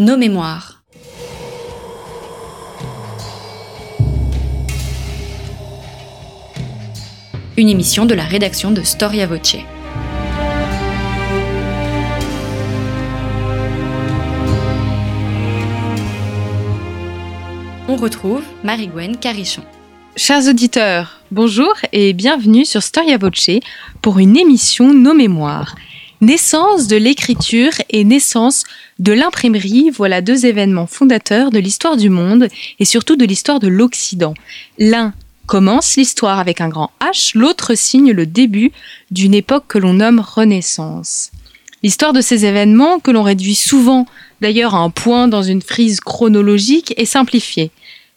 Nos mémoires. Une émission de la rédaction de Storia Voce. On retrouve Marie-Gwen Carichon. Chers auditeurs, bonjour et bienvenue sur Storia Voce pour une émission Nos mémoires. Naissance de l'écriture et naissance de l'imprimerie, voilà deux événements fondateurs de l'histoire du monde et surtout de l'histoire de l'Occident. L'un commence l'histoire avec un grand H, l'autre signe le début d'une époque que l'on nomme Renaissance. L'histoire de ces événements, que l'on réduit souvent d'ailleurs à un point dans une frise chronologique, est simplifiée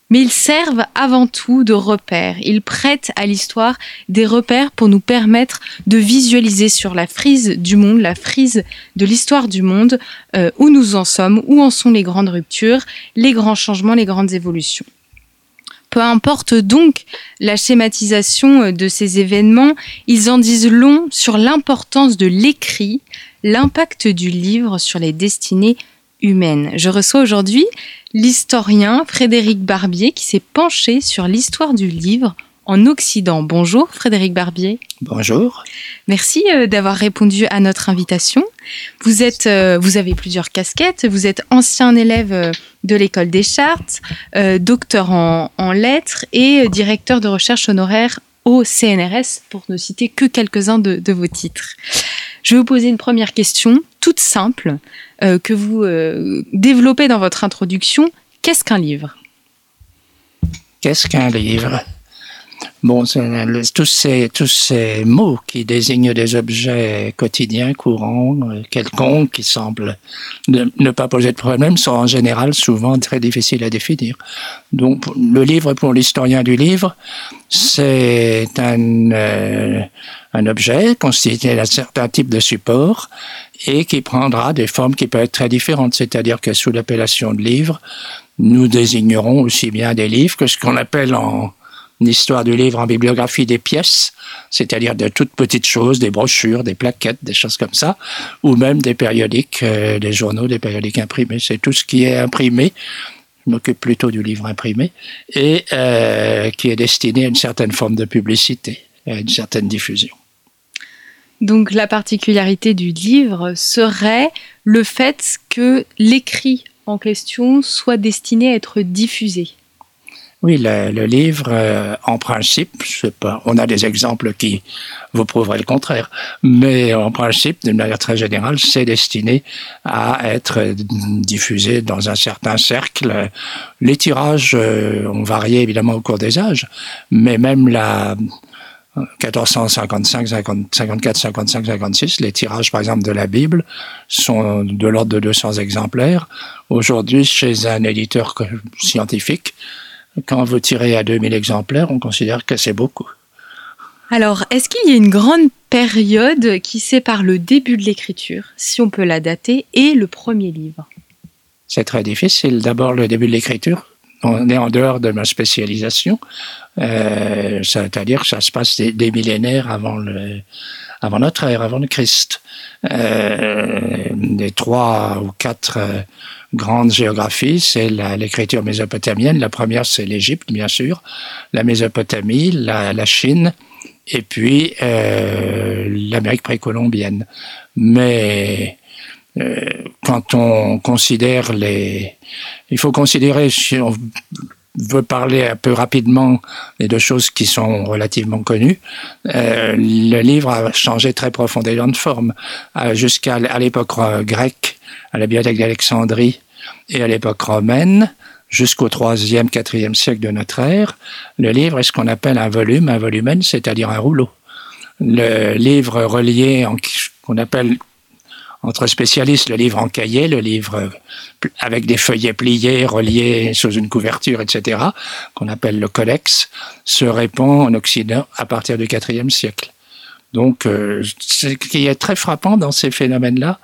mais ils servent avant tout de repères. Ils prêtent à l'histoire des repères pour nous permettre de visualiser sur la frise du monde, la frise de l'histoire du monde, euh, où nous en sommes, où en sont les grandes ruptures, les grands changements, les grandes évolutions. Peu importe donc la schématisation de ces événements, ils en disent long sur l'importance de l'écrit, l'impact du livre sur les destinées humaines. Je reçois aujourd'hui l'historien Frédéric Barbier qui s'est penché sur l'histoire du livre en Occident. Bonjour Frédéric Barbier. Bonjour. Merci euh, d'avoir répondu à notre invitation. Vous êtes, euh, vous avez plusieurs casquettes. Vous êtes ancien élève euh, de l'école des chartes, docteur en, lettres et directeur de recherche honoraire au CNRS, pour ne citer que quelques-uns de, de vos titres. Je vais vous poser une première question toute simple euh, que vous euh, développez dans votre introduction. Qu'est-ce qu'un livre? Qu'est-ce qu'un livre? Bon, tous ces, tous ces mots qui désignent des objets quotidiens, courants, euh, quelconques, qui semblent ne, pas poser de problème, sont en général souvent très difficiles à définir. Donc, le livre pour l'historien du livre, c'est un, un objet constitué d'un certain type de support et qui prendra des formes qui peuvent être très différentes. C'est-à-dire que sous l'appellation de livre, nous désignerons aussi bien des livres que ce qu'on appelle en histoire du livre, en bibliographie des pièces, c'est-à-dire de toutes petites choses, des brochures, des plaquettes, des choses comme ça, ou même des périodiques, euh, des journaux, des périodiques imprimés. C'est tout ce qui est imprimé. Je m'occupe plutôt du livre imprimé et euh, qui est destiné à une certaine forme de publicité, à une certaine diffusion. Donc la particularité du livre serait le fait que l'écrit en question soit destiné à être diffusé. Oui, le, livre, euh, en principe, pas, on a des exemples qui vous prouveraient le contraire, mais en principe, d'une manière très générale, c'est destiné à être diffusé dans un certain cercle. Les tirages euh, ont varié évidemment au cours des âges, mais même la, 1455, 54, 55, 56, les tirages, par exemple, de la Bible sont de l'ordre de 200 exemplaires. Aujourd'hui, chez un éditeur scientifique, quand vous tirez à 2000 exemplaires, on considère que c'est beaucoup. Alors, est-ce qu'il y a une grande période qui sépare le début de l'écriture, si on peut la dater, et le premier livre? C'est très difficile. D'abord, le début de l'écriture, on est en dehors de ma spécialisation. Euh, c'est-à-dire que ça se passe des, millénaires avant le, avant notre ère, avant le Christ. Euh, les trois ou quatre euh, grandes géographies, c'est l'écriture mésopotamienne. La première, c'est l'Égypte, bien sûr, la Mésopotamie, la, Chine, et puis euh, l'Amérique précolombienne. Mais euh, quand on considère les... Il faut considérer, si on veut parler un peu rapidement des deux choses qui sont relativement connues, euh, le livre a changé très profondément de forme. Euh, Jusqu'à l'époque grecque, à la bibliothèque d'Alexandrie et à l'époque romaine, jusqu'au troisième, quatrième siècle de notre ère, le livre est ce qu'on appelle un volume, un volumen, c'est-à-dire un rouleau. Le livre relié en qu'on appelle entre spécialistes, le livre en cahier, le livre avec des feuillets pliés, reliés sous une couverture, etc., qu'on appelle le codex, se répand en Occident à partir du IVe siècle. Donc, euh, ce qui est très frappant dans ces phénomènes-là,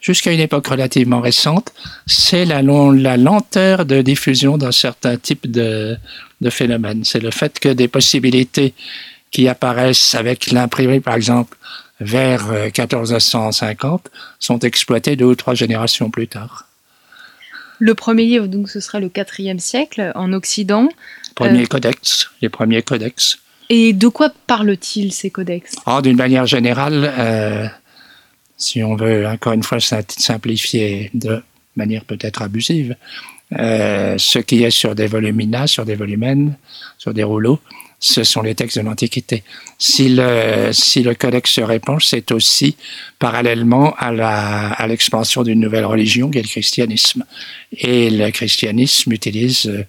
jusqu'à une époque relativement récente, c'est la, la, lenteur de diffusion d'un certain type de, de phénomène. C'est le fait que des possibilités qui apparaissent avec l'imprimerie, par exemple, vers 1450 euh, sont exploités deux ou trois générations plus tard. Le premier livre, donc, ce sera le IVe siècle en Occident. Premier euh, codex, les premiers codex. Et de quoi parlent-ils ces codex? Oh, D'une manière générale, euh, si on veut encore une fois simplifier de manière peut-être abusive, euh, ce qui est sur des volumina, sur des volumens, sur des rouleaux, ce sont les textes de l'Antiquité. Si le, si le codex se répand, c'est aussi parallèlement à l'expansion à d'une nouvelle religion qui est le christianisme. Et le christianisme utilise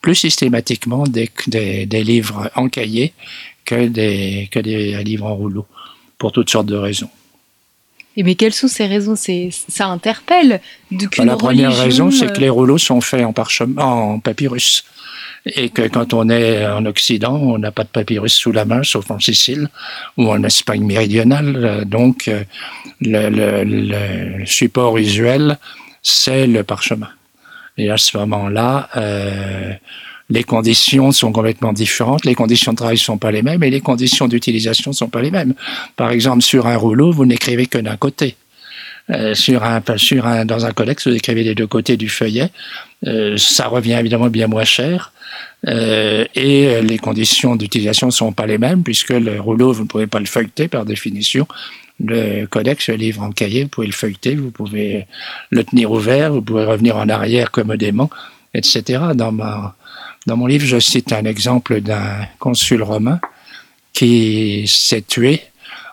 plus systématiquement des, des, des livres encaillés que des, que des livres en rouleau, pour toutes sortes de raisons. Et mais quelles sont ces raisons? Ça interpelle. De bah, la première raison, c'est que euh, les rouleaux sont faits en, en papyrus. Et que quand on est en Occident, on n'a pas de papyrus sous la main, sauf en Sicile ou en Espagne méridionale. Donc, euh, le, le, le support usuel, c'est le parchemin. Et à ce moment-là, euh, les conditions sont complètement différentes, les conditions de travail ne sont pas les mêmes et les conditions d'utilisation ne sont pas les mêmes. Par exemple, sur un rouleau, vous n'écrivez que d'un côté. Euh, sur un, sur un, dans un codex, vous écrivez les deux côtés du feuillet. Euh, ça revient évidemment bien moins cher. Euh, et les conditions d'utilisation ne sont pas les mêmes, puisque le rouleau, vous ne pouvez pas le feuilleter par définition. Le codex, le livre en cahier, vous pouvez le feuilleter, vous pouvez le tenir ouvert, vous pouvez revenir en arrière commodément, etc. Dans ma, dans mon livre, je cite un exemple d'un consul romain qui s'est tué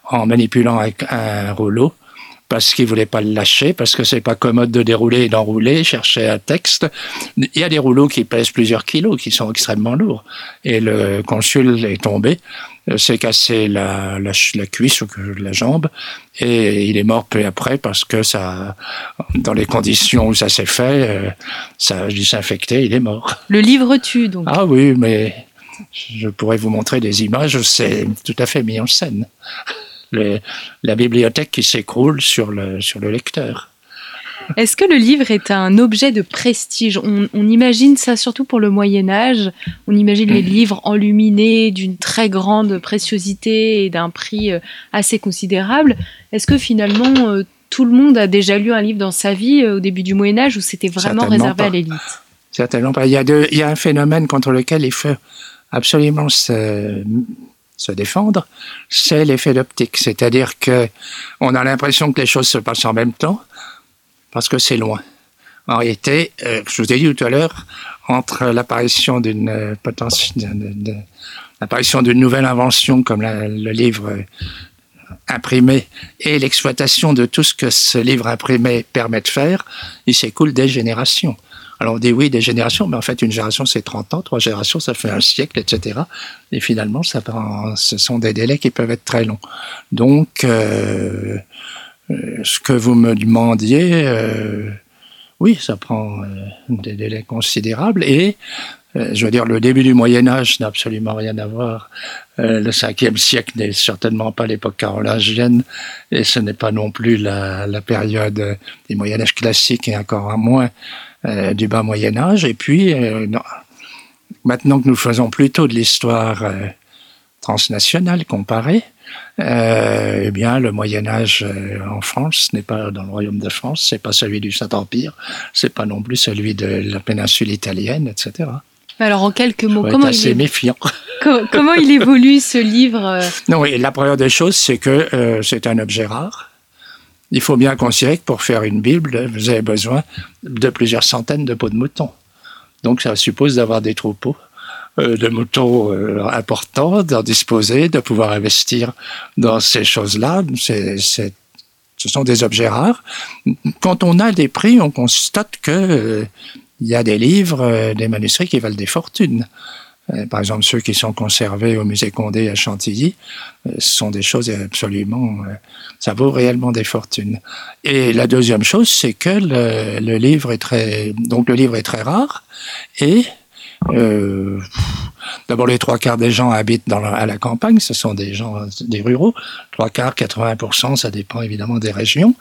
en manipulant un, rouleau parce qu'il voulait pas le lâcher, parce que c'est pas commode de dérouler et d'enrouler, chercher un texte. Il y a des rouleaux qui pèsent plusieurs kilos, qui sont extrêmement lourds. Et le consul est tombé, euh, s'est cassé la, la, la, cuisse ou la jambe, et il est mort peu après parce que ça, dans les conditions où ça s'est fait, euh, ça a s'infecter, il est mort. Le livre tue donc. Ah oui, mais je pourrais vous montrer des images, c'est tout à fait mis en scène la bibliothèque qui s'écroule sur le, sur le lecteur. Est-ce que le livre est un objet de prestige? On, imagine ça surtout pour le Moyen Âge. On imagine les livres enluminés d'une très grande préciosité et d'un prix euh, assez considérable. Est-ce que finalement euh, tout le monde a déjà lu un livre dans sa vie euh, au début du Moyen Âge ou c'était vraiment réservé à l'élite? Certainement pas. Il y, a il y a un phénomène contre lequel il faut absolument se, se défendre, c'est l'effet d'optique. C'est-à-dire que on a l'impression que les choses se passent en même temps parce que c'est loin. En réalité, euh, je vous ai dit tout à l'heure, entre l'apparition d'une euh, l'apparition d'une nouvelle invention comme le livre imprimé et l'exploitation de tout ce que ce livre imprimé permet de faire, il s'écoule des générations. Alors on dit oui, des générations, mais en fait une génération c'est 30 ans, trois générations ça fait un siècle, etc. Et finalement, ça ce sont des délais qui peuvent être très longs. Donc, euh, euh ce que vous me demandiez, euh, oui, ça prend euh, des délais considérables et euh, je veux dire, le début du Moyen Âge n'a absolument rien à voir. Le 5e siècle n'est certainement pas l'époque carolingienne, et ce n'est pas non plus la, la période du Moyen Âge classique, et encore moins euh, du bas Moyen Âge. Et puis, euh, maintenant que nous faisons plutôt de l'histoire euh, transnationale comparée, eh bien, le Moyen Âge en France n'est pas dans le Royaume de France, c'est pas celui du Saint-Empire, c'est pas non plus celui de la péninsule italienne, etc. Alors, en quelques mots, comment assez il méfiant. comment il évolue ce livre Non, oui, la première des choses, c'est que c'est un objet rare. Il faut bien considérer que pour faire une Bible, vous avez besoin de plusieurs centaines de peaux de moutons. Donc ça suppose d'avoir des troupeaux euh, de moutons euh, importants, d'en disposer, de pouvoir investir dans ces choses-là. Ce sont des objets rares. Quand on a des prix, on constate que euh, y a des livres, des manuscrits qui valent des fortunes. Euh, par exemple, ceux qui sont conservés au musée Condé à Chantilly, euh, ce sont des choses absolument, euh, ça vaut réellement des fortunes. Et la deuxième chose, c'est que le, livre est très, donc le livre est très rare et D'abord, les trois quarts des gens habitent dans à la campagne, ce sont des gens, des ruraux. trois quarts, 80%, ça dépend évidemment des régions.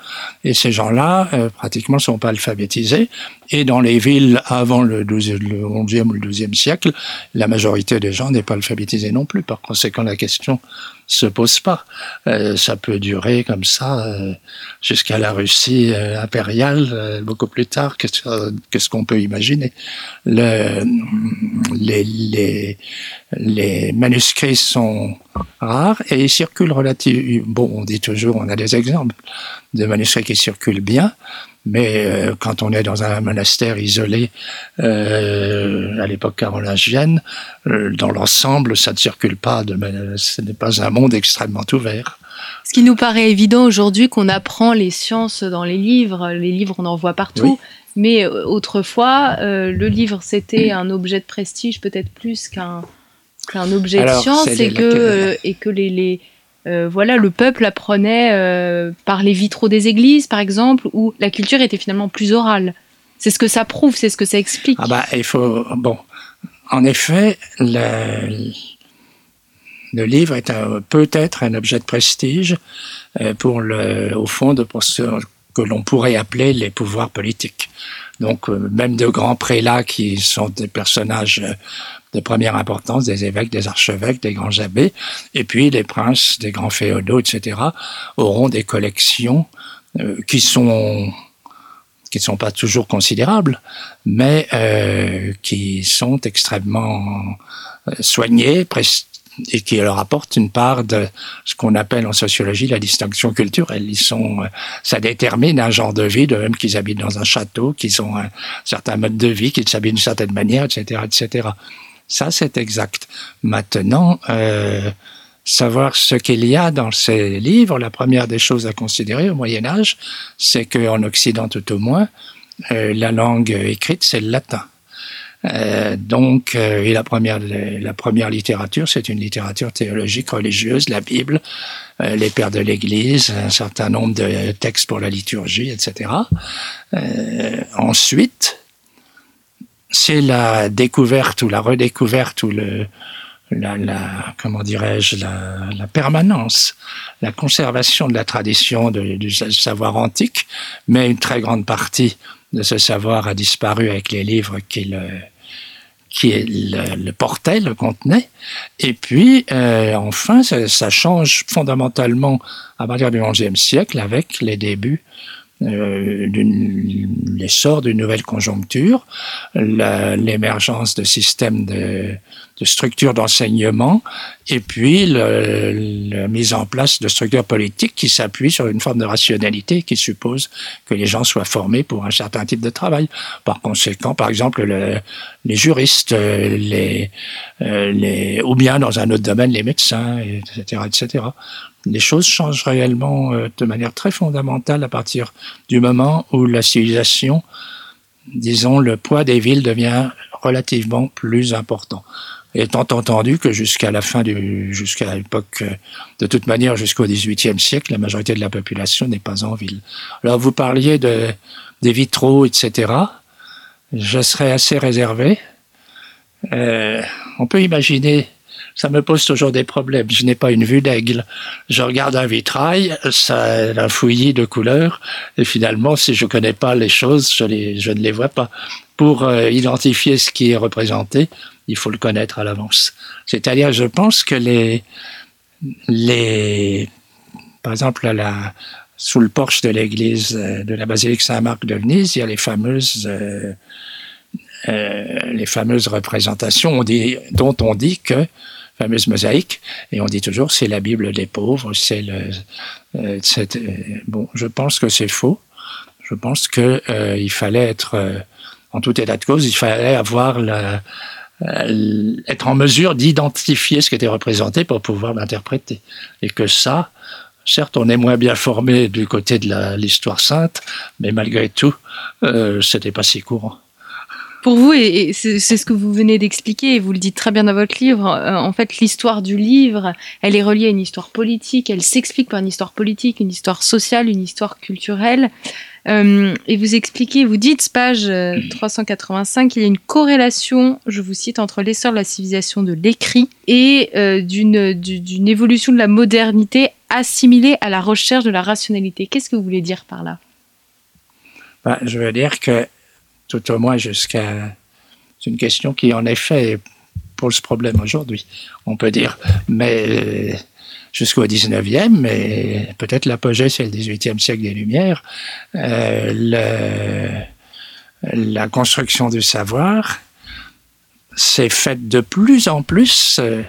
Et ces gens-là, euh, pratiquement, sont pas alphabétisés. Et dans les villes avant le, 12, le 11e ou le 12e siècle, la majorité des gens n'est pas alphabétisée non plus. Par conséquent, la question se pose pas. Euh, ça peut durer comme ça euh, jusqu'à la Russie euh, impériale, euh, beaucoup plus tard que, ce qu'on peut imaginer. Le, les, les, les manuscrits sont rares et ils circulent relativement. Bon, on dit toujours, on a des exemples de manuscrits qui circulent bien, mais euh, quand on est dans un monastère isolé euh, à l'époque carolingienne, euh, dans l'ensemble, ça ne circule pas. De, ce n'est pas un monde extrêmement ouvert. Ce qui nous paraît évident aujourd'hui, qu'on apprend les sciences dans les livres. Les livres, on en voit partout. Oui. Mais autrefois, le livre, c'était un objet de prestige peut-être plus qu'un objet Alors, de science et que, et que les, les euh, voilà, le peuple apprenait euh, par les vitraux des églises, par exemple, où la culture était finalement plus orale. C'est ce que ça prouve, c'est ce que ça explique. Ah bah, il faut bon. En effet, le, livre est peut-être un objet de prestige euh, pour le, au fond, de pour ce que l'on pourrait appeler les pouvoirs politiques. Donc, même de grands prélats qui sont des personnages de première importance, des évêques, des archevêques, des grands abbés, et puis les princes, des grands féodaux, etc., auront des collections euh, qui sont qui ne sont pas toujours considérables, mais euh, qui sont extrêmement euh, soignées, et qui leur apportent une part de ce qu'on appelle en sociologie la distinction culturelle. Ils sont, ça détermine un genre de vie, de même qu'ils habitent dans un château, qu'ils ont un certain mode de vie, qu'ils s'habillent d'une certaine manière, etc., etc. Ça, c'est exact. Maintenant, euh, savoir ce qu'il y a dans ces livres, la première des choses à considérer au Moyen Âge, c'est qu'en Occident tout au moins, euh, la langue écrite, c'est le latin. Euh, donc, euh, et la première, la première littérature, c'est une littérature théologique religieuse, la Bible, euh, les pères de l'Église, un certain nombre de textes pour la liturgie, etc. Euh, ensuite, c'est la découverte ou la redécouverte ou le, la, comment dirais-je, la, la, permanence, la conservation de la tradition de, du savoir antique, mais une très grande partie de ce savoir a disparu avec les livres qui le, qui le, le portait, le contenait. Et puis, euh, enfin, ça, ça, change fondamentalement à partir du XIe siècle avec les débuts euh, l'essor d'une nouvelle conjoncture, l'émergence de systèmes de, de structures d'enseignement et puis le, la mise en place de structures politiques qui s'appuient sur une forme de rationalité qui suppose que les gens soient formés pour un certain type de travail. Par conséquent, par exemple, le, les juristes, les, euh, les, ou bien dans un autre domaine, les médecins, etc., etc les choses changent réellement euh, de manière très fondamentale à partir du moment où la civilisation, disons, le poids des villes devient relativement plus important. Étant entendu que jusqu'à la fin du, jusqu'à l'époque, euh, de toute manière, jusqu'au XVIIIe siècle, la majorité de la population n'est pas en ville. Alors, vous parliez de, des vitraux, etc. Je serais assez réservé. Euh, on peut imaginer ça me pose toujours des problèmes. Je n'ai pas une vue d'aigle. Je regarde un vitrail, ça un fouillis de couleurs, et finalement, si je connais pas les choses, je, ne les vois pas. Pour euh, identifier ce qui est représenté, il faut le connaître à l'avance. C'est-à-dire, je pense que les, les, par exemple, sous le porche de l'église euh, de la basilique Saint-Marc de Venise, il y a les fameuses euh, les fameuses représentations dont on dit que fameuse mosaïque, et on dit toujours c'est la Bible des pauvres, c'est le. Euh, bon, je pense que c'est faux. Je pense que euh, il fallait être, euh, en tout état de cause, il fallait avoir la, euh, être en mesure d'identifier ce qui était représenté pour pouvoir l'interpréter, et que ça. Certes, on est moins bien formé du côté de l'histoire sainte, mais malgré tout, euh, c'était pas si courant pour vous, et, c'est ce que vous venez d'expliquer, et vous le dites très bien dans votre livre, euh, en fait, l'histoire du livre, elle est reliée à une histoire politique, elle s'explique par une histoire politique, une histoire sociale, une histoire culturelle. Euh, et vous expliquez, vous dites, page 385, qu'il y a une corrélation, je vous cite, entre l'essor de la civilisation de l'écrit et euh, d'une évolution de la modernité assimilé à la recherche de la rationalité. Qu'est-ce que vous voulez dire par là? Ben, Je veux dire que, tout au moins jusqu'à... C'est une question qui, en effet, pose problème aujourd'hui, on peut dire. Mais jusqu'au 19e, mais peut-être l'apogée, c'est le 18e siècle des Lumières, euh, le, la construction du savoir s'est faite de plus en plus euh,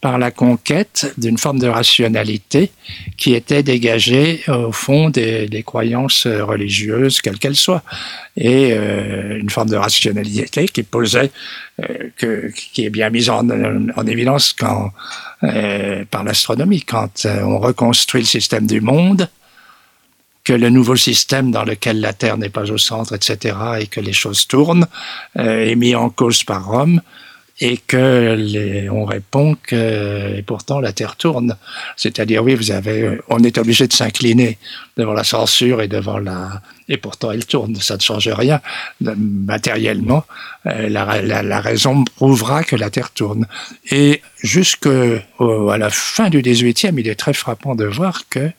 par la conquête d'une forme de rationalité qui était dégagée au fond des, croyances religieuses, quelles qu'elles soient, et euh, une forme de rationalité qui posait, euh, qui est bien mise en, en évidence euh, par l'astronomie, quand on reconstruit le système du monde, que le nouveau système dans lequel la Terre n'est pas au centre, etc., et que les choses tournent, est mis en cause par Rome et que les, on répond que et pourtant la Terre tourne. C'est-à-dire oui, vous avez, on est obligé de s'incliner devant la censure et devant la et pourtant elle tourne. Ça ne change rien matériellement. Euh, la, raison prouvera que la Terre tourne. Et jusque à la fin du 18e, il est très frappant de voir que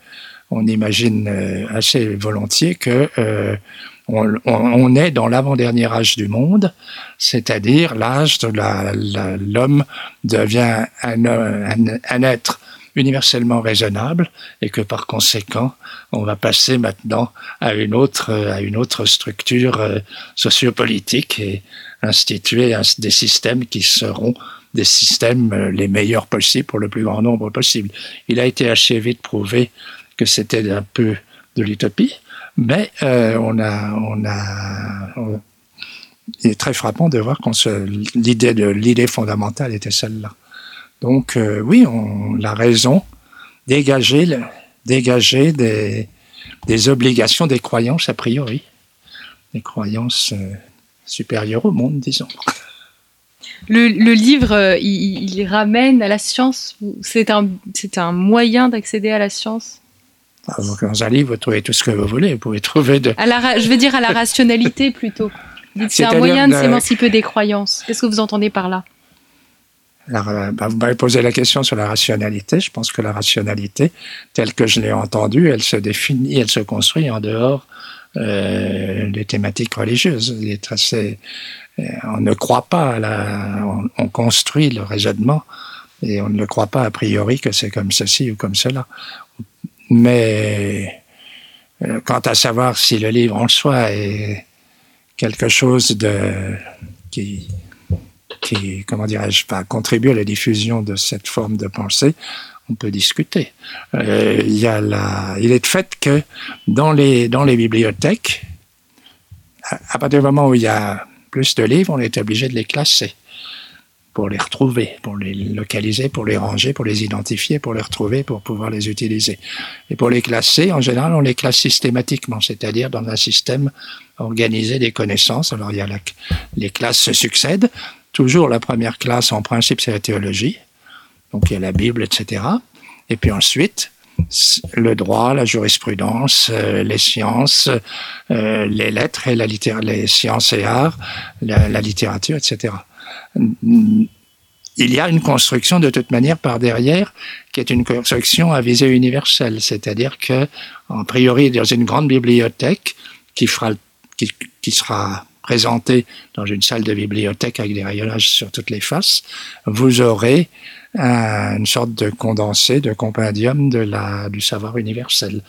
on imagine euh, assez volontiers que euh, on, est dans l'avant-dernier âge du monde, c'est-à-dire l'âge de l'homme devient un, être universellement raisonnable et que par conséquent, on va passer maintenant à une autre, à une autre structure euh, sociopolitique et instituer des systèmes qui seront des systèmes euh, les meilleurs possibles pour le plus grand nombre possible. Il a été assez vite prouvé que c'était un peu de l'utopie, mais euh, on a, on a, il est très frappant de voir qu'on l'idée de l'idée fondamentale était celle-là. Donc euh, oui, on la raison dégager, dégager des, obligations, des croyances a priori, des croyances euh, supérieures au monde, disons. Le, le livre, il, il, ramène à la science. C'est un, c'est un moyen d'accéder à la science? Dans un livre, vous trouvez tout ce que vous voulez. Vous pouvez trouver de. À la, je veux dire à la rationalité plutôt. C'est un moyen de s'émanciper des croyances. Qu'est-ce que vous entendez par là? Euh, bah, vous m'avez posé la question sur la rationalité. Je pense que la rationalité, telle que je l'ai entendue, elle se définit, elle se construit en dehors euh, des thématiques religieuses. Euh, on ne croit pas, à la, on, on, construit le raisonnement et on ne le croit pas a priori que c'est comme ceci ou comme cela. Mais euh, quant à savoir si le livre en soi est quelque chose de qui, comment dirais-je, pas contribue à la diffusion de cette forme de pensée, on peut discuter. Euh, il, est de fait que dans les, bibliothèques, à partir du moment où il y a plus de livres, on est obligé de les classer pour les retrouver, pour les localiser, pour les ranger, pour les identifier, pour les retrouver, pour pouvoir les utiliser. Et pour les classer, en général, on les classe systématiquement, c'est-à-dire dans un système organisé des connaissances. Alors, il y a les classes se succèdent. Toujours la première classe, en principe, c'est la théologie. Donc, il y a la Bible, etc. Et puis ensuite, le droit, la jurisprudence, euh, les sciences, euh, les lettres et la les sciences et arts, la, la littérature, etc il y a une construction de toute manière par derrière qui est une construction à visée universelle, c'est-à-dire que, en priori, dans une grande bibliothèque qui, sera présentée dans une salle de bibliothèque avec des rayonnages sur toutes les faces, vous aurez une sorte de condensé, de compendium de la, du savoir universel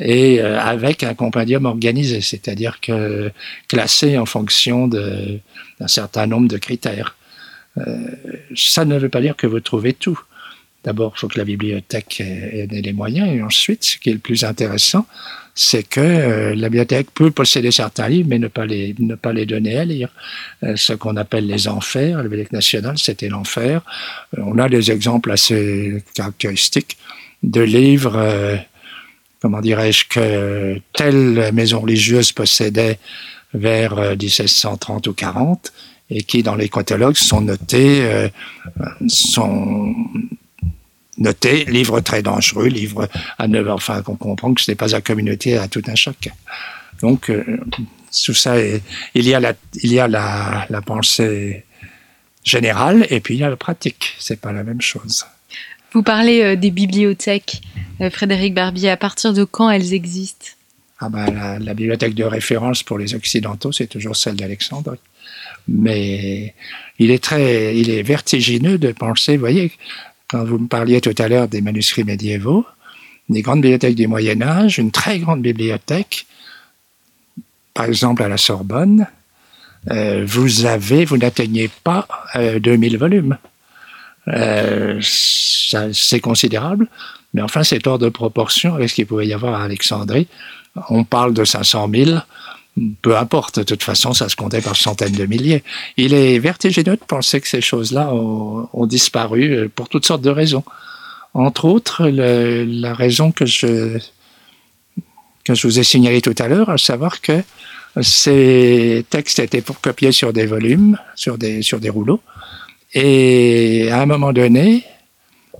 et euh, avec un compendium organisé, c'est-à-dire que classé en fonction d'un certain nombre de critères. Euh, ça ne veut pas dire que vous trouvez tout. D'abord, il faut que la bibliothèque ait, les moyens. Et ensuite, ce qui est le plus intéressant, c'est que euh, la bibliothèque peut posséder certains livres, mais ne pas les, ne pas les donner à lire. Euh, ce qu'on appelle les enfers. La Bibliothèque nationale, c'était l'enfer. on a des exemples assez caractéristiques de livres, comment dirais-je, que telle maison religieuse possédait vers 1730 ou 40 et qui, dans les catalogues, sont notés, euh, sont notés livre très dangereux, livre à 9 Enfin, on comprend que ce n'est pas la communauté à tout un choc. Donc, euh, ça, il y a, la, il y a la, la pensée générale et puis il y a la pratique. C'est pas la même chose. Vous parlez des bibliothèques, Frédéric Barbier. À partir de quand elles existent? Ah ben, la, bibliothèque de référence pour les Occidentaux, c'est toujours celle d'Alexandrie. Mais il est très, il est vertigineux de penser, voyez, quand vous me parliez tout à l'heure des manuscrits médiévaux, des grandes bibliothèques du Moyen Âge, une très grande bibliothèque, par exemple à la Sorbonne, euh, vous avez, vous n'atteignez pas euh, 2000 volumes. Euh, c'est considérable, mais enfin c'est hors de proportion avec ce qu'il pouvait y avoir à Alexandrie. On parle de 500 000, peu importe, de toute façon ça se comptait par centaines de milliers. Il est vertigineux de penser que ces choses-là ont, disparu euh, pour toutes sortes de raisons. Entre autres, la raison que je, que je vous ai signalée tout à l'heure, à savoir que ces textes étaient pour copier sur des volumes, sur des, sur des rouleaux. Et à un moment donné,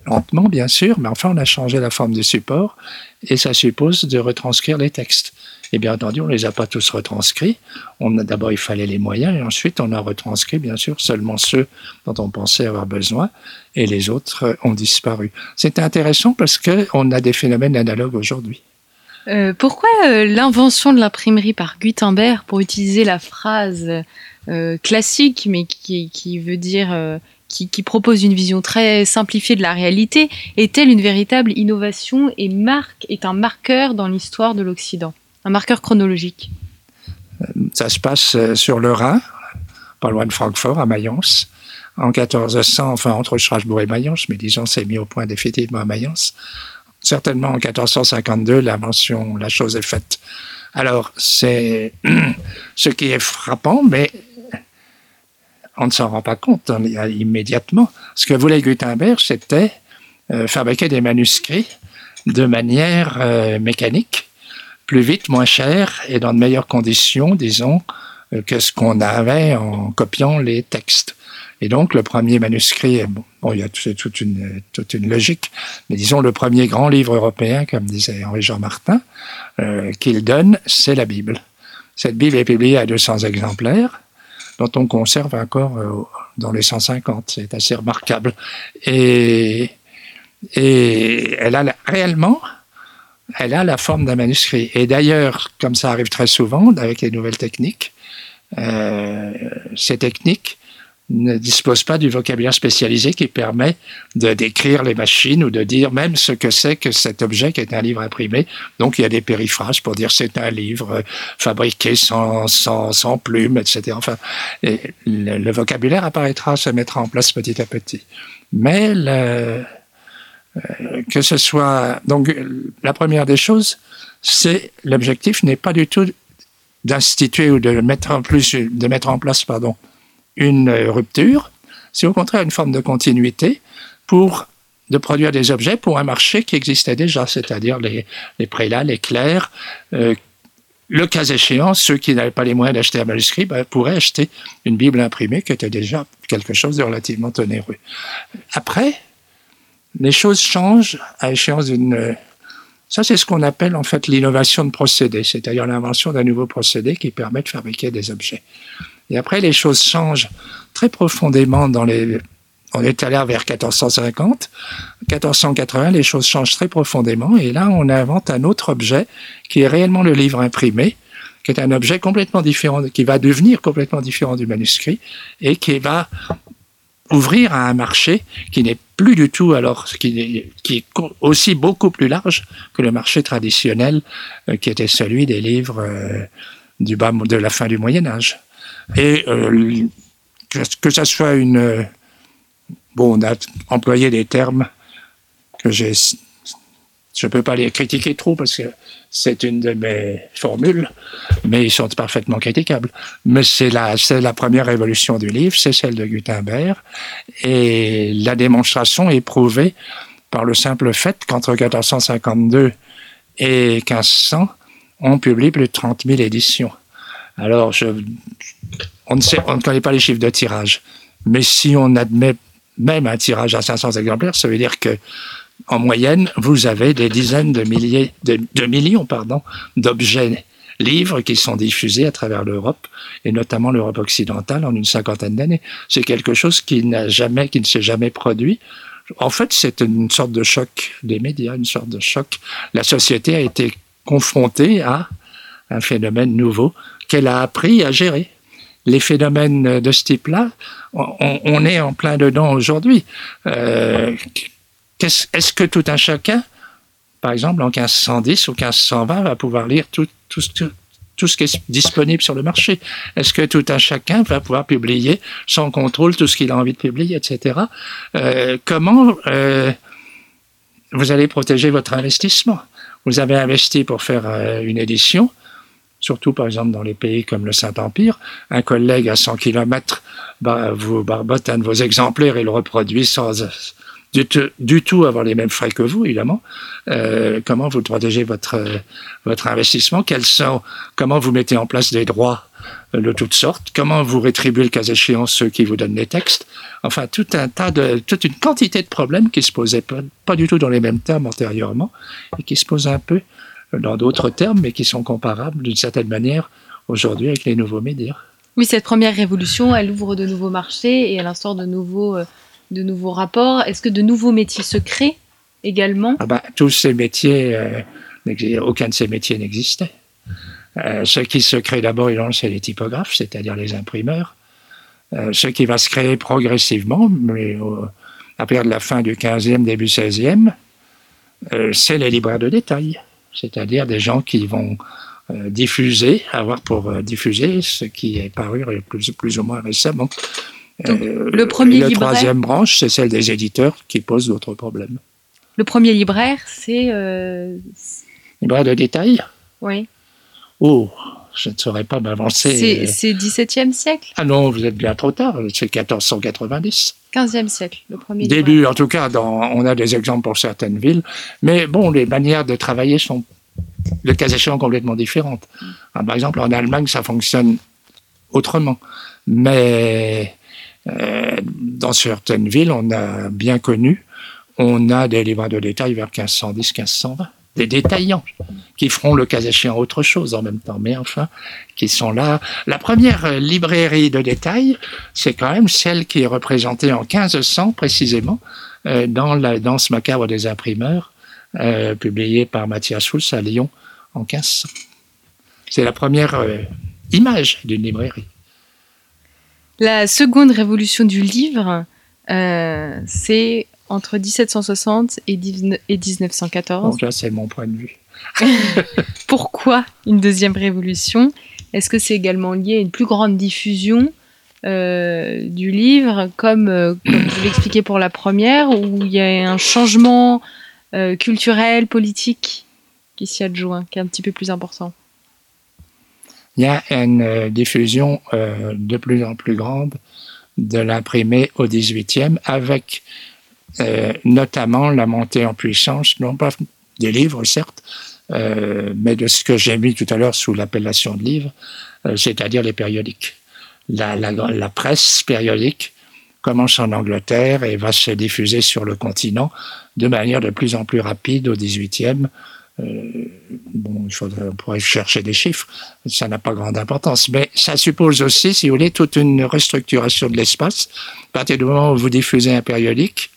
lentement bien sûr, mais enfin on a changé la forme du support et ça suppose de retranscrire les textes. Et bien entendu, on ne les a pas tous retranscrits. D'abord il fallait les moyens et ensuite on a retranscrit bien sûr seulement ceux dont on pensait avoir besoin et les autres ont disparu. C'est intéressant parce que on a des phénomènes analogues aujourd'hui. Euh, pourquoi euh, l'invention de l'imprimerie par Gutenberg, pour utiliser la phrase classique, mais qui, veut dire, euh, qui, propose une vision très simplifiée de la réalité, est-elle une véritable innovation et marque, est un marqueur dans l'histoire de l'Occident, un marqueur chronologique. Ça se passe sur le Rhin, pas loin de Francfort, à Mayence, en 1400, enfin entre Strasbourg et Mayence, mais disons c'est mis au point définitivement à Mayence. Certainement en 1452, la mention, la chose est faite. Alors, c'est ce qui est frappant, mais on ne s'en rend pas compte immédiatement. Ce que voulait Gutenberg, c'était euh, fabriquer des manuscrits de manière euh, mécanique, plus vite, moins cher et dans de meilleures conditions, disons, euh, que ce qu'on avait en copiant les textes. Et donc, le premier manuscrit, bon, il y a toute une, toute une logique, mais disons le premier grand livre européen, comme disait Henri-Jean Martin, euh, qu'il donne, c'est la Bible. Cette Bible est publiée à 200 exemplaires, dont on conserve encore euh, dans les 150. C'est assez remarquable. Et, et elle a réellement, elle a la forme d'un manuscrit. Et d'ailleurs, comme ça arrive très souvent avec les nouvelles techniques, euh, ces techniques ne dispose pas du vocabulaire spécialisé qui permet de décrire les machines ou de dire même ce que c'est que cet objet qui est un livre imprimé. Donc il y a des périphrases pour dire c'est un livre fabriqué sans, sans, plume, etc. Enfin, le, vocabulaire apparaîtra, se mettra en place petit à petit. Mais euh, que ce soit donc la première des choses, c'est l'objectif n'est pas du tout d'instituer ou de mettre en plus de mettre en place pardon une rupture, c'est au contraire une forme de continuité pour de produire des objets pour un marché qui existait déjà, c'est-à-dire les, les prélats, les clercs. Euh, le cas échéant, ceux qui n'avaient pas les moyens d'acheter un manuscrit ben, pourraient acheter une Bible imprimée qui était déjà quelque chose de relativement onéreux. Après, les choses changent à échéance d'une... Ça, c'est ce qu'on appelle en fait l'innovation de procédé, c'est-à-dire l'invention d'un nouveau procédé qui permet de fabriquer des objets. Et après, les choses changent très profondément dans les. On est allé vers 1450. 1480, les choses changent très profondément. Et là, on invente un autre objet qui est réellement le livre imprimé, qui est un objet complètement différent, qui va devenir complètement différent du manuscrit et qui va ouvrir à un marché qui n'est plus du tout alors qui est, qui est aussi beaucoup plus large que le marché traditionnel euh, qui était celui des livres euh, du bas de la fin du Moyen Âge. Et euh, que, ça soit une... Bon, on a employé des termes que j'ai... Je ne peux pas les critiquer trop parce que c'est une de mes formules, mais ils sont parfaitement critiquables. Mais c'est la, c'est la première révolution du livre, c'est celle de Gutenberg, et la démonstration est prouvée par le simple fait qu'entre 1452 et 1500, on publie plus de 30 000 éditions. Alors, on ne connaît pas les chiffres de tirage, mais si on admet même un tirage à 500 exemplaires, ça veut dire que en moyenne, vous avez des dizaines de milliers, de, de millions, pardon, d'objets livres qui sont diffusés à travers l'Europe et notamment l'Europe occidentale en une cinquantaine d'années. C'est quelque chose qui n'a jamais, qui ne s'est jamais produit. En fait, c'est une sorte de choc des médias, une sorte de choc. La société a été confrontée à un phénomène nouveau qu'elle a appris à gérer. Les phénomènes de ce type-là, on, est en plein dedans aujourd'hui. Euh, est-ce que tout un chacun, par exemple en 1510 ou 1520, va pouvoir lire tout, tout, tout ce qui est disponible sur le marché? Est-ce que tout un chacun va pouvoir publier sans contrôle tout ce qu'il a envie de publier, etc. Euh, comment euh, vous allez protéger votre investissement? Vous avez investi pour faire une édition, surtout par exemple dans les pays comme le Saint-Empire. Un collègue à 100 km bah, vous barbote un de vos exemplaires et le reproduit sans, du, tout avoir les mêmes frais que vous, évidemment. Euh, comment vous protégez votre, votre investissement? Quels sont, Comment vous mettez en place des droits euh, de toutes sortes? Comment vous rétribuez le cas échéant ceux qui vous donnent les textes? Enfin, tout un tas de, toute une quantité de problèmes qui se posaient pas du tout dans les mêmes termes antérieurement et qui se posent un peu dans d'autres termes, mais qui sont comparables d'une certaine manière aujourd'hui avec les nouveaux médias. Oui, cette première révolution, elle ouvre de nouveaux marchés et elle instaure de nouveaux euh, de nouveaux rapports Est-ce que de nouveaux métiers se créent également? Ah bah, Tous ces métiers, euh, aucun de ces métiers n'existait. Euh, ce qui se crée d'abord, c'est les typographes, c'est-à-dire les imprimeurs. Euh, ce qui va se créer progressivement, mais à partir de la fin du 15e, début 16e, c'est les libraires de détail, c'est-à-dire des gens qui vont diffuser, avoir pour diffuser ce qui est paru plus, plus ou moins récemment. Euh, le premier la troisième branche, c'est celle des éditeurs qui posent d'autres problèmes. Le premier libraire, c'est. Euh... Libraire de détail? Oui. Oh, je ne saurais pas m'avancer. C'est 17e siècle? Ah non, vous êtes bien trop tard, c'est 1490. 15e siècle, le premier Début, en tout cas, dans, on a des exemples pour certaines villes. Mais bon, les manières de travailler sont, le cas échéant, complètement différentes. Ah, par exemple, en Allemagne, ça fonctionne autrement. Mais euh, dans certaines villes, on a bien connu, on a des livres de détail vers 1510-1520 des détaillants qui feront le cas échéant autre chose en même temps, mais enfin, qui sont là. La première librairie de détail, c'est quand même celle qui est représentée en 1500 précisément euh, dans la danse macabre des imprimeurs, euh, publiée par Mathias Schulz à Lyon en 1500. C'est la première image d'une librairie. La seconde révolution du livre, euh, c'est entre 1760 et, 1914. Donc là, c'est mon point de vue. Pourquoi une deuxième révolution? Est-ce que c'est également lié à une plus grande diffusion euh, du livre, comme, euh, comme je l'expliquais pour la première, où il y a un changement culturel, politique qui s'y adjoint, qui est un petit peu plus important? Il y a une euh, diffusion euh, de plus en plus grande de l'imprimé au 18e avec euh, notamment la montée en puissance, non pas des livres certes, mais de ce que j'ai mis tout à l'heure sous l'appellation de livre, c'est-à-dire les périodiques. La, la, la, presse périodique commence en Angleterre et va se diffuser sur le continent de manière de plus en plus rapide au 18e euh, bon, il faudrait, on pourrait chercher des chiffres, ça n'a pas grande importance. Mais ça suppose aussi, si vous voulez, toute une restructuration de l'espace. À partir du moment où vous diffusez un périodique,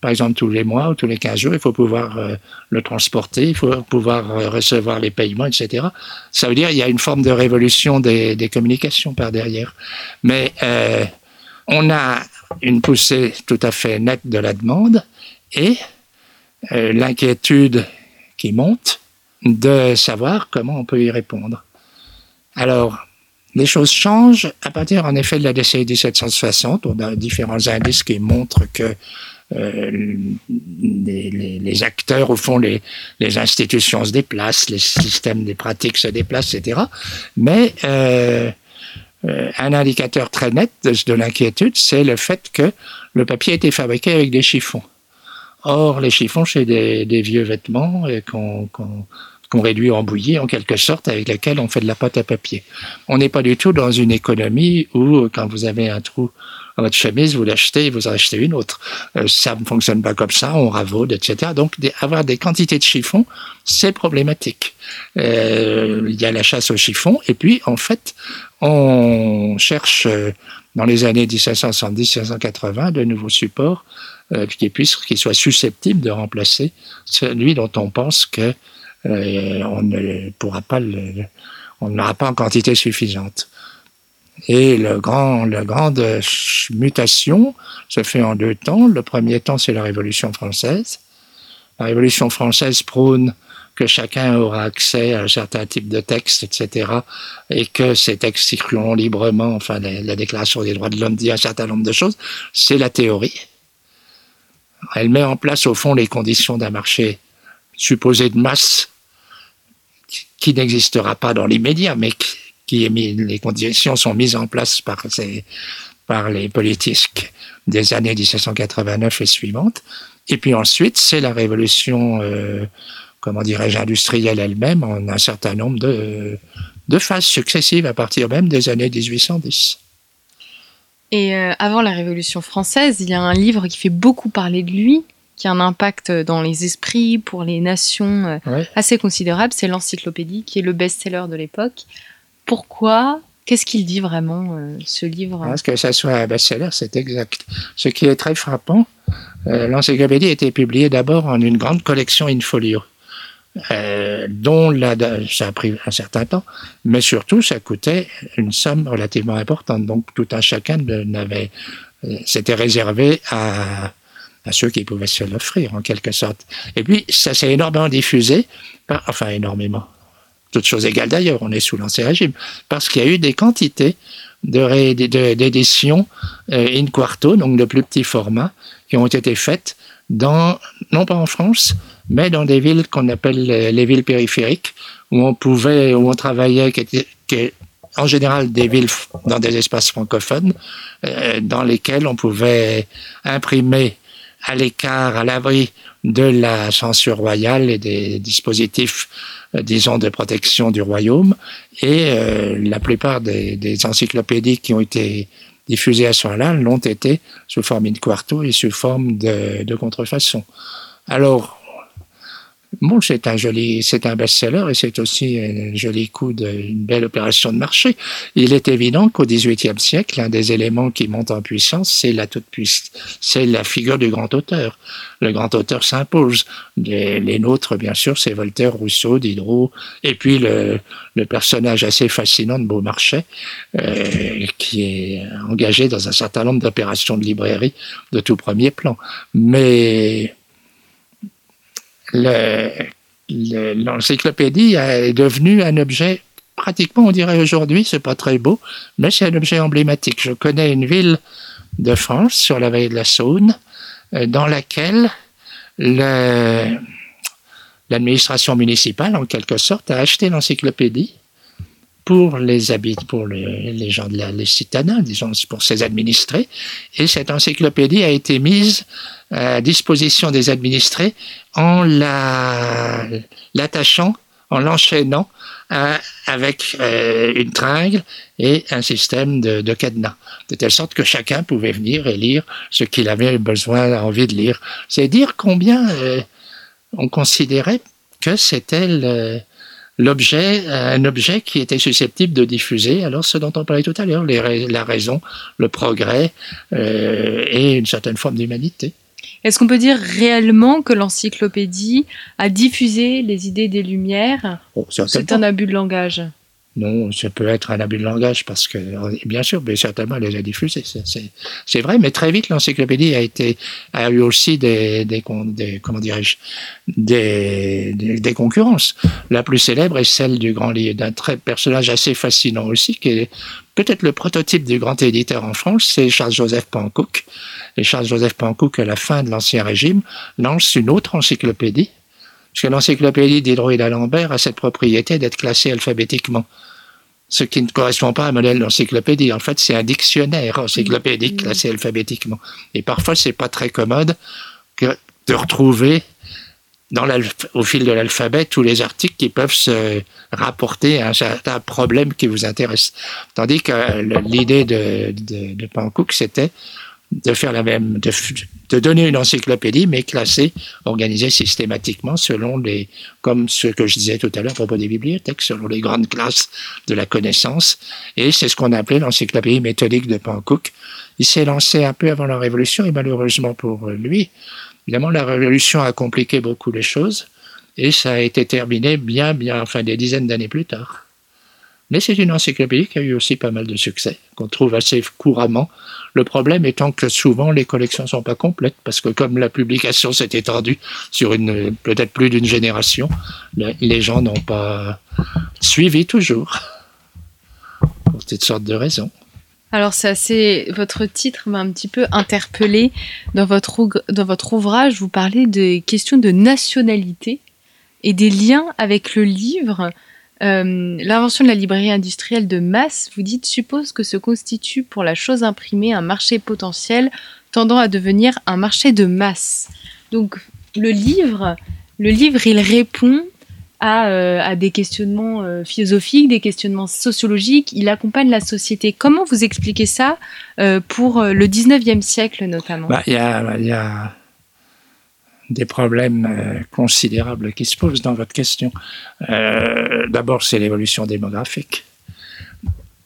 par exemple tous les mois ou tous les 15 jours, il faut pouvoir euh, le transporter, il faut pouvoir euh, recevoir les paiements, etc. Ça veut dire qu'il y a une forme de révolution des, communications par derrière. Mais euh, on a une poussée tout à fait nette de la demande et l'inquiétude qui monte, de savoir comment on peut y répondre. Alors, les choses changent à partir en effet de la décennie 1760. On a différents indices qui montrent que euh, les, acteurs, au fond, les, les, institutions se déplacent, les systèmes des pratiques se déplacent, etc. Mais euh, euh, un indicateur très net de, de l'inquiétude, c'est le fait que le papier a été fabriqué avec des chiffons. Or, les chiffons, c'est des, vieux vêtements qu'on qu'on réduit en bouillie en quelque sorte, avec laquelle on fait de la pâte à papier. On n'est pas du tout dans une économie où quand vous avez un trou votre chemise, vous l'achetez et vous en achetez une autre. Euh, ça ne fonctionne pas comme ça, on ravaude, etc. Donc avoir des quantités de chiffon, c'est problématique. Euh, il y a la chasse au chiffon et puis en fait, on cherche euh, dans les années 1770-1780 de nouveaux supports qui puissent, qui soient susceptibles de remplacer celui dont on pense que on ne pourra pas le, on n'aura pas en quantité suffisante. Et grand, la grande mutation se fait en deux temps. Le premier temps, c'est la Révolution française. La Révolution française prône que chacun aura accès à un certain type de texte, etc., et que ces textes circuleront librement, enfin, la, la Déclaration des droits de l'homme dit un certain nombre de choses, c'est la théorie. Elle met en place, au fond, les conditions d'un marché supposé de masse qui n'existera pas dans l'immédiat, mais qui, est mis, les conditions sont mises en place par, ces, par les politiques des années 1789 et suivantes. Et puis ensuite, c'est la révolution, euh, comment dirais-je, industrielle elle-même en un certain nombre de, de phases successives à partir même des années 1810. Et euh, avant la Révolution française, il y a un livre qui fait beaucoup parler de lui, qui a un impact dans les esprits, pour les nations euh, Ouais. assez considérable. C'est l'Encyclopédie, qui est le best-seller de l'époque. Pourquoi Qu'est-ce qu'il dit vraiment, euh, ce livre? Parce que ça soit un best-seller, c'est exact. Ce qui est très frappant, euh, l'encyclopédie a été publiée d'abord en une grande collection in folio, euh, dont ça a pris un certain temps, mais surtout ça coûtait une somme relativement importante. Donc tout un chacun n'avait, euh, c'était réservé à, ceux qui pouvaient se l'offrir en quelque sorte. Et puis ça s'est énormément diffusé, enfin énormément. Toutes choses égales d'ailleurs, on est sous l'ancien régime, parce qu'il y a eu des quantités de ré- de- d'éditions euh, in quarto, donc de plus petits formats, qui ont été faites dans, non pas en France, mais dans des villes qu'on appelle les, les villes périphériques, où on pouvait, où on travaillait, qui étaient, qui- en général des villes dans des espaces francophones, euh, dans lesquels on pouvait imprimer à l'écart, à l'abri de la censure royale et des dispositifs, euh, disons, de protection du royaume. Et euh, la plupart des, des encyclopédies qui ont été diffusées à ce moment-là l'ont été sous forme in quarto et sous forme de, de contrefaçon. Alors, Bon, c'est un joli, c'est un best-seller et c'est aussi un joli coup de, une belle opération de marché. Il est évident qu'au XVIIIe siècle, un des éléments qui monte en puissance, c'est la toute puissance, c'est la figure du grand auteur. Le grand auteur s'impose. Les, les nôtres, bien sûr, c'est Voltaire, Rousseau, Diderot, et puis le, le personnage assez fascinant de Beaumarchais, euh, qui est engagé dans un certain nombre d'opérations de librairie de tout premier plan. Mais le- le- l'encyclopédie est devenue un objet pratiquement, on dirait aujourd'hui, c'est pas très beau, mais c'est un objet emblématique. Je connais une ville de France sur la vallée de la Saône, euh, dans laquelle le- l'administration municipale, en quelque sorte, a acheté l'encyclopédie pour les habitants, pour les, gens de la, les citadins, disons, pour ses administrés, et cette encyclopédie a été mise à disposition des administrés en la- l'attachant, en l'enchaînant à- avec euh, une tringle et un système de, de cadenas, de telle sorte que chacun pouvait venir et lire ce qu'il avait besoin, envie de lire. C'est dire combien euh, on considérait que c'était le- l'objet, un objet qui était susceptible de diffuser, alors ce dont on parlait tout à l'heure, la raison, le progrès euh, et une certaine forme d'humanité. Est-ce qu'on peut dire réellement que l'encyclopédie a diffusé les idées des Lumières? Oh, C'est un abus de langage. Non, ça peut être un abus de langage parce que, bien sûr, mais certainement, elle les a diffusés. c'est- vrai, mais très vite, l'encyclopédie a eu aussi des, comment dirais-je, des, concurrences. La plus célèbre est celle du grand livre d'un personnage assez fascinant aussi, qui est peut-être le prototype du grand éditeur en France, c'est Charles-Joseph Pancook. Et Charles-Joseph Pancook, à la fin de l'Ancien Régime, lance une autre encyclopédie, parce que l'encyclopédie d'Hydro et d'Alembert a cette propriété d'être classée alphabétiquement ce qui ne correspond pas à un modèle d'encyclopédie. En fait, c'est un dictionnaire encyclopédique classé alphabétiquement. Et parfois, c'est pas très commode que de retrouver dans au fil de l'alphabet tous les articles qui peuvent se rapporter à un certain problème qui vous intéresse. Tandis que l'idée de, de, de Pankouk, c'était de faire la même, de, de, donner une encyclopédie, mais classée, organisée systématiquement selon les, comme ce que je disais tout à l'heure à propos des bibliothèques, selon les grandes classes de la connaissance. Et c'est ce qu'on appelait l'encyclopédie méthodique de Pankouk. Il s'est lancé un peu avant la Révolution et malheureusement pour lui, évidemment, la Révolution a compliqué beaucoup les choses et ça a été terminé bien, bien, enfin des dizaines d'années plus tard. Mais c'est une encyclopédie qui a eu aussi pas mal de succès, qu'on trouve assez couramment. Le problème étant que souvent les collections ne sont pas complètes, parce que comme la publication s'est étendue sur peut-être plus d'une génération, les gens n'ont pas suivi toujours, pour toutes sortes de raisons. Alors c'est assez, votre titre m'a un petit peu interpellé. Dans votre, dans votre ouvrage, vous parlez des questions de nationalité et des liens avec le livre. Euh, l'invention de la librairie industrielle de masse, vous dites, suppose que se constitue pour la chose imprimée un marché potentiel tendant à devenir un marché de masse. Donc le livre, le livre, il répond à, euh, des questionnements euh, philosophiques, des questionnements sociologiques. Il accompagne la société. Comment vous expliquez ça pour le 19e siècle notamment? Bah, Il y a des problèmes euh, considérables qui se posent dans votre question. Euh, D'abord, c'est l'évolution démographique.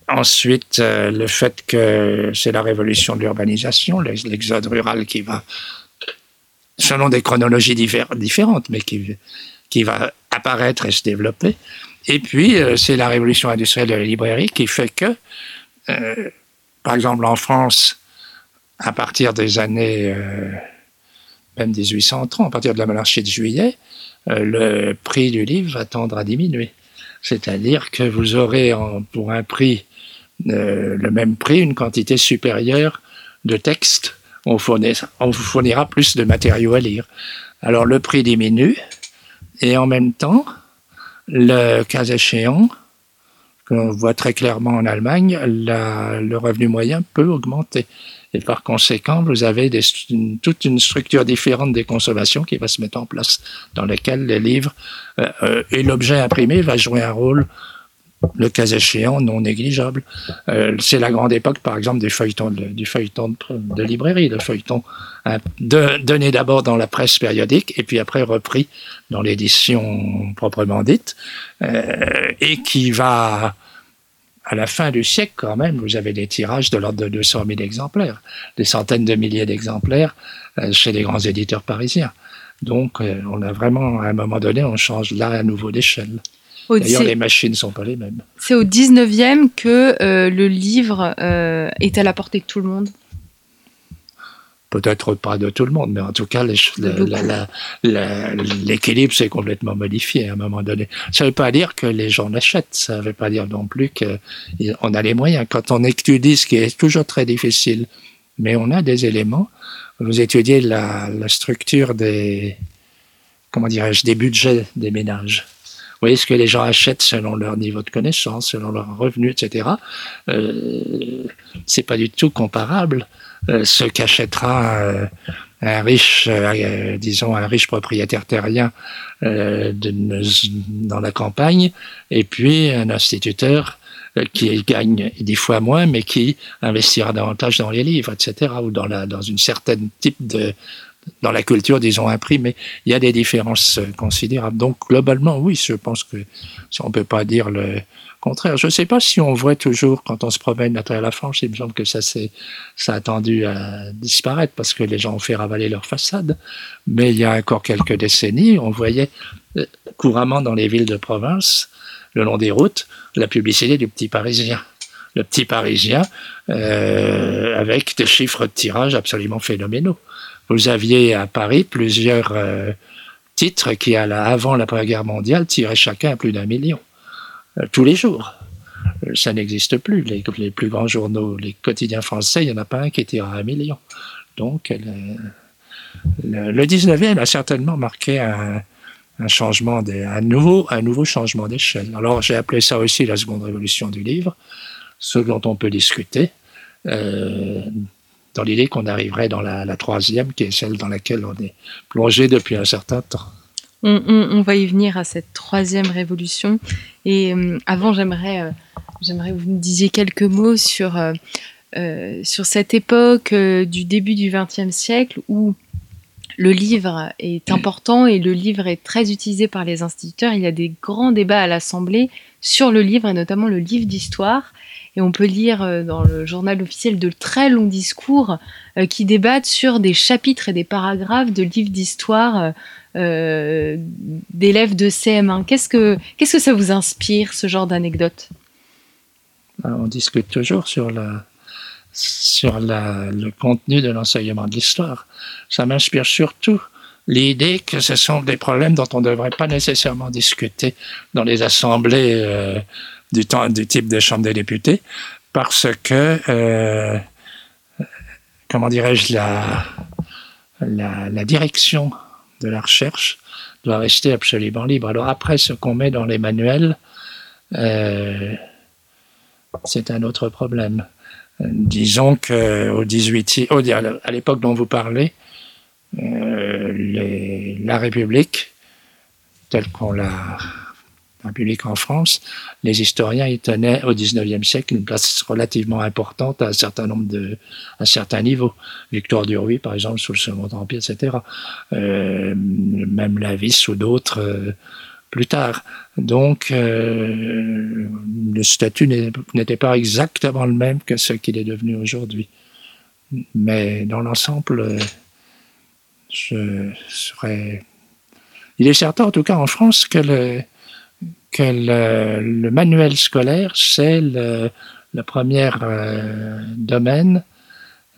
Ensuite, euh, le fait que c'est la révolution de l'urbanisation, l'exode rural qui va, selon des chronologies différentes, mais qui, qui va apparaître et se développer. Et puis, c'est la révolution industrielle de la librairie qui fait que, par exemple, en France, à partir des années même 1830, à partir de la monarchie de juillet, euh, le prix du livre va tendre à diminuer. C'est-à-dire que vous aurez pour un prix, euh, le même prix, une quantité supérieure de textes. On, vous fournira plus de matériaux à lire. Alors le prix diminue et en même temps, le cas échéant, qu'on voit très clairement en Allemagne, le revenu moyen peut augmenter. Et par conséquent, vous avez des, toute une structure différente des consommations qui va se mettre en place, dans laquelle le livre euh, euh, et l'objet imprimé va jouer un rôle le cas échéant non négligeable. Euh, c'est la grande époque, par exemple, du feuilleton de, du feuilleton de, librairie, le feuilleton hein, donné d'abord dans la presse périodique et puis après repris dans l'édition proprement dite, euh, et qui va à la fin du siècle, quand même, vous avez des tirages de l'ordre de 200 000 exemplaires, des centaines de milliers d'exemplaires euh, chez les grands éditeurs parisiens. Donc, euh, on a vraiment, à un moment donné, on change là à nouveau d'échelle. D'ailleurs, les machines ne sont pas les mêmes. C'est au 19e que euh, le livre est à la portée de tout le monde peut-être pas de tout le monde, mais en tout cas, l'équilibre s'est complètement modifié à un moment donné. Ça ne veut pas dire que les gens l'achètent, ça ne veut pas dire non plus qu'on a les moyens. Quand on étudie ce qui est toujours très difficile, mais on a des éléments, vous étudiez la, structure des, comment dirais-je, des budgets des ménages. Vous voyez ce que les gens achètent selon leur niveau de connaissance, selon leurs revenus, etc. Euh, c'est pas du tout comparable ce qu'achètera euh, un riche, euh, disons un riche propriétaire terrien dans la campagne, et puis un instituteur qui gagne dix fois moins, mais qui investira davantage dans les livres, etc., ou dans, la, dans une certaine type de, dans la culture, disons, imprimée. Il y a des différences considérables. Donc, globalement, oui, je pense que on ne peut pas dire le, contraire. Je ne sais pas si on voit toujours, quand on se promène à travers la France, il me semble que ça, ça a tendu à disparaître parce que les gens ont fait ravaler leur façade. Mais il y a encore quelques décennies, on voyait euh, couramment dans les villes de province, le long des routes, la publicité du petit parisien. Le petit parisien, euh, avec des chiffres de tirage absolument phénoménaux. Vous aviez à Paris plusieurs euh, titres qui, avant la Première Guerre mondiale, tiraient chacun plus d'un million. Euh, tous les jours. Euh, ça n'existe plus. Les, plus grands journaux, les quotidiens français, il n'y en a pas un qui tire à un million. Donc, le, le 19e a certainement marqué un, changement, un, nouveau, un nouveau changement d'échelle. Alors, j'ai appelé ça aussi la seconde révolution du livre, ce dont on peut discuter, euh, dans l'idée qu'on arriverait dans la troisième, qui est celle dans laquelle on est plongé depuis un certain temps. On, va y venir à cette troisième révolution. Et euh, avant, j'aimerais, euh, j'aimerais que vous nous disiez quelques mots sur, euh, sur cette époque du début du XXe siècle où le livre est important et le livre est très utilisé par les instituteurs. Il y a des grands débats à l'Assemblée sur le livre et notamment le livre d'histoire. Et on peut lire euh, dans le journal officiel de très longs discours euh, qui débattent sur des chapitres et des paragraphes de livres d'histoire euh, d'élèves de CM1. Qu'est-ce que, que ça vous inspire, ce genre d'anecdote? On discute toujours sur la, sur le contenu de l'enseignement de l'histoire. Ça m'inspire surtout l'idée que ce sont des problèmes dont on ne devrait pas nécessairement discuter dans les assemblées du, type des chambres des députés, parce que, euh, comment dirais-je, la, la, direction de la recherche doit rester absolument libre. Alors après, ce qu'on met dans les manuels, euh, c'est un autre problème. Disons qu'au 18 à l'époque dont vous parlez, euh, la République, telle qu'on l'a En France, les historiens y tenaient au XIXe siècle une place relativement importante à un certain nombre de, à certains niveaux. Victor Duruy, par exemple, sous le Second Empire, etc. Euh, même Lavis ou d'autres euh, plus tard. Donc, euh, le statut n'était pas exactement le même que ce qu'il est devenu aujourd'hui. Mais dans l'ensemble, euh, je serais. Il est certain, en tout cas en France, que le, que le, manuel scolaire, c'est le, premier euh, domaine,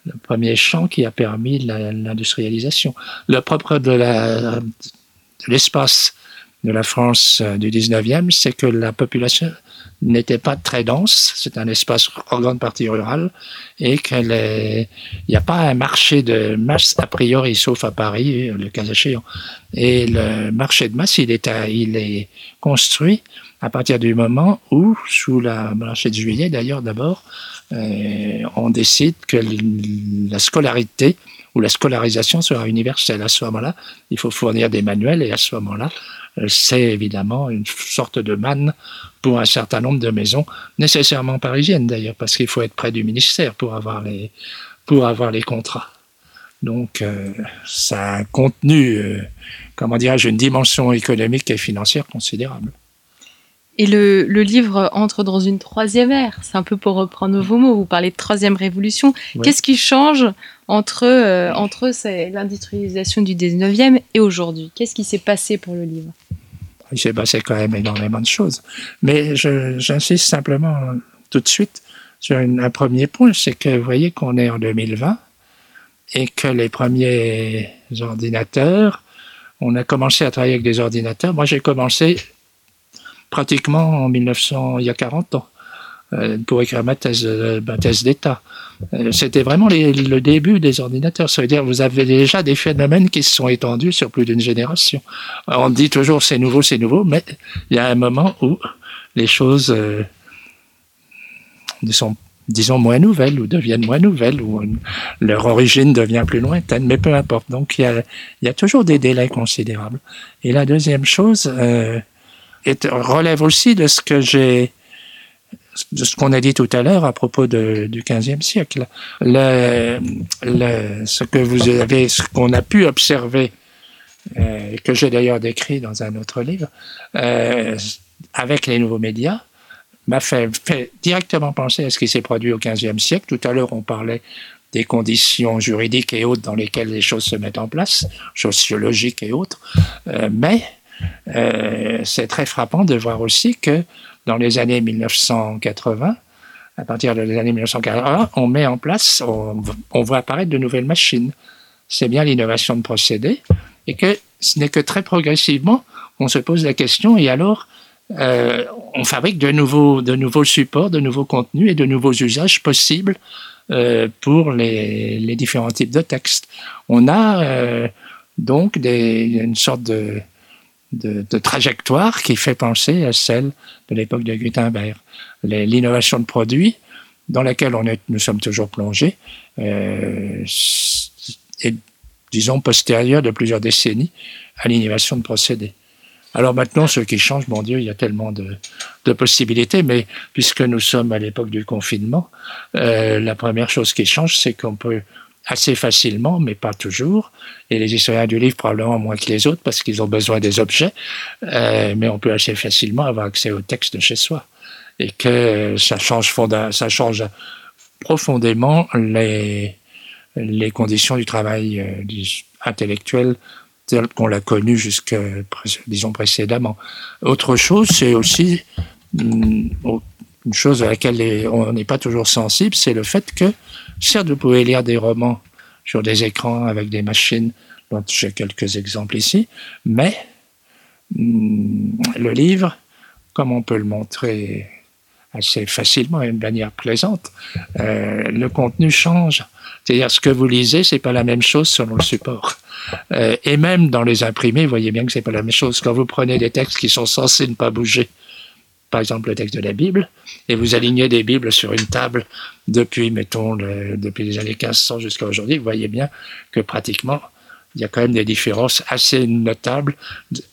le premier champ qui a permis l'industrialisation. Le propre de l'espace de la France euh, du 19e, c'est que la population n'était pas très dense, c'est un espace en grande partie rural, et qu'il n'y a pas un marché de masse a priori, sauf à Paris, le cas échéant. Et le marché de masse, il est, construit à partir du moment où, sous la marché de juillet d'ailleurs d'abord, euh, on décide que la scolarité ou la scolarisation sera universelle. À ce moment-là, il faut fournir des manuels et à ce moment-là, c'est évidemment une sorte de manne pour un certain nombre de maisons, nécessairement parisiennes d'ailleurs, parce qu'il faut être près du ministère pour avoir les, pour avoir les contrats. Donc, euh, ça a un contenu, euh, comment dirais-je, une dimension économique et financière considérable. Et le, le, livre entre dans une troisième ère. C'est un peu pour reprendre vos mots. Vous parlez de troisième révolution. Qu'est-ce qui change entre, euh, entre l'industrialisation du 19e et aujourd'hui? Qu'est-ce qui s'est passé pour le livre? Il s'est passé quand même énormément de choses. Mais j'insiste simplement tout de suite sur un premier point. C'est que vous voyez qu'on est en 2020 et que les premiers ordinateurs, on a commencé à travailler avec des ordinateurs. Moi, j'ai commencé pratiquement en 1900, il y a 40 ans, euh, pour écrire ma thèse, euh, ma thèse d'État. Euh, c'était vraiment le début des ordinateurs. Ça veut dire vous avez déjà des phénomènes qui se sont étendus sur plus d'une génération. On dit toujours c'est nouveau, c'est nouveau, mais il y a un moment où les choses sont disons, moins nouvelles ou deviennent moins nouvelles ou leur origine devient plus lointaine, mais peu importe. Donc, il y a, toujours des délais considérables. Et la deuxième chose, euh, relève aussi de ce que j'ai de ce qu'on a dit tout à l'heure à propos du 15e siècle. Le, le, ce que vous avez, ce qu'on a pu observer, euh, que j'ai d'ailleurs décrit dans un autre livre, euh, avec les nouveaux médias, m'a fait, directement penser à ce qui s'est produit au 15e siècle. Tout à l'heure, on parlait des conditions juridiques et autres dans lesquelles les choses se mettent en place, sociologiques et autres. Euh, mais c'est très frappant de voir aussi que dans les années 1980, à partir des années 1980, on met en place, on, voit apparaître de nouvelles machines. C'est bien l'innovation de procédés, et que ce n'est que très progressivement on se pose la question, et alors euh, on fabrique de nouveaux, de nouveaux supports, de nouveaux contenus et de nouveaux usages possibles euh, pour les, différents types de textes. On a euh, donc une sorte de, de, de, trajectoire qui fait penser à celle de l'époque de Gutenberg. L'innovation de produits, dans laquelle on est, nous sommes toujours plongés, euh, est disons, postérieure de plusieurs décennies à l'innovation de procédés. Alors maintenant, ce qui change, mon Dieu, il y a tellement de, de possibilités, mais puisque nous sommes à l'époque du confinement, euh, la première chose qui change, c'est qu'on peut assez facilement, mais pas toujours, et les historiens du livre probablement moins que les autres parce qu'ils ont besoin des objets, euh, mais on peut assez facilement avoir accès au texte de chez soi. Et que ça change, ça change profondément les, conditions du travail euh, intellectuel tel qu'on l'a connu jusque, disons, précédemment. Autre chose, c'est aussi mm, une chose à laquelle on n'est pas toujours sensible, c'est le fait que, certes, vous pouvez lire des romans sur des écrans avec des machines, dont j'ai quelques exemples ici, mais mm, le livre, comme on peut le montrer assez facilement et de manière plaisante, euh, le contenu change. C'est-à-dire ce que vous lisez, c'est pas la même chose selon le support. Euh, et même dans les imprimés, vous voyez bien que c'est pas la même chose. Quand vous prenez des textes qui sont censés ne pas bouger, par exemple le texte de la Bible, et vous alignez des Bibles sur une table depuis, mettons, depuis les années 1500 jusqu'à aujourd'hui, vous voyez bien que pratiquement, il y a quand même des différences assez notables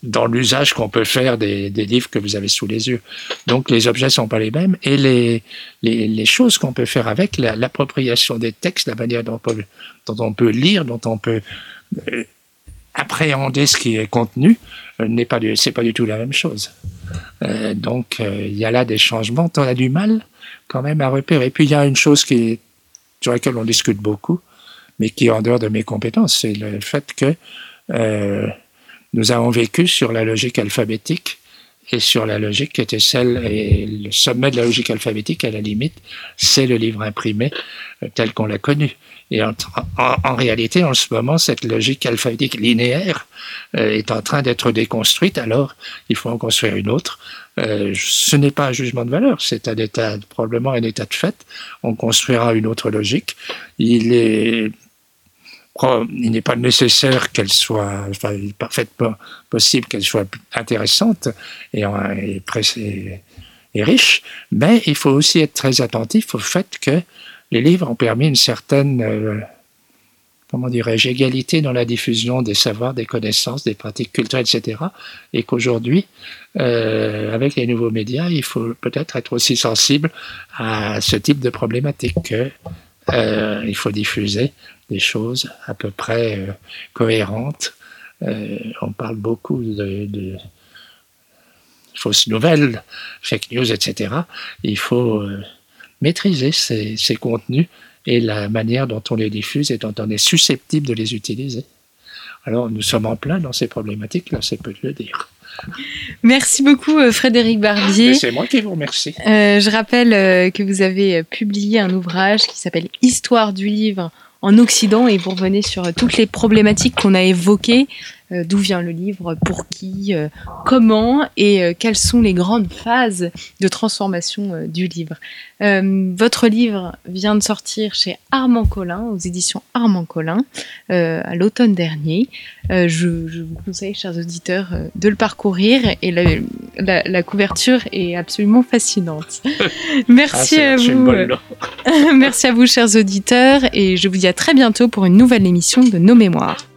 dans l'usage qu'on peut faire des, livres que vous avez sous les yeux. Donc les objets sont pas les mêmes et les, choses qu'on peut faire avec, l'appropriation des textes, la manière dont on, peut, lire, dont on peut euh, appréhender ce qui est contenu, n'est pas c'est pas du tout la même chose. Euh, donc, euh, il y a là des changements. On a du mal quand même à repérer. Et puis, il y a une chose qui sur laquelle on discute beaucoup, mais qui est en dehors de mes compétences, c'est le fait que euh, nous avons vécu sur la logique alphabétique et sur la logique qui était celle, et le sommet de la logique alphabétique, à la limite, c'est le livre imprimé tel qu'on l'a connu. Et en, réalité, en ce moment, cette logique alphabétique linéaire euh, est en train d'être déconstruite, alors il faut en construire une autre. Euh, ce n'est pas un jugement de valeur, c'est un état, probablement un état de fait. On construira une autre logique. Il est il n'est pas nécessaire qu'elle soit, parfaitement possible qu'elle soit intéressante et, riche, mais il faut aussi être très attentif au fait que les livres ont permis une certaine, euh, comment dirais-je, égalité dans la diffusion des savoirs, des connaissances, des pratiques culturelles, etc. Et qu'aujourd'hui, euh, avec les nouveaux médias, il faut peut-être être aussi sensible à ce type de problématique que euh, il faut diffuser des choses à peu près cohérentes. on parle beaucoup de, fausses nouvelles, fake news, etc. Il faut maîtriser ces, contenus et la manière dont on les diffuse et dont on est susceptible de les utiliser. Alors nous sommes en plein dans ces problématiques-là, c'est peu de le dire. Merci beaucoup euh, Frédéric Barbier. C'est moi qui vous remercie. Euh, je rappelle euh, que vous avez publié un ouvrage qui s'appelle Histoire du livre en Occident et vous revenez sur toutes les problématiques qu'on a évoquées d'où vient le livre, pour qui, euh, comment et euh, quelles sont les grandes phases de transformation du livre. votre livre vient de sortir chez Armand Collin, aux éditions Armand Collin, à l'automne dernier. Je, vous conseille, chers auditeurs, de le parcourir et la, couverture est absolument fascinante. Merci ah, à vous. Merci à vous, chers auditeurs, et je vous dis à très bientôt pour une nouvelle émission de Nos Mémoires.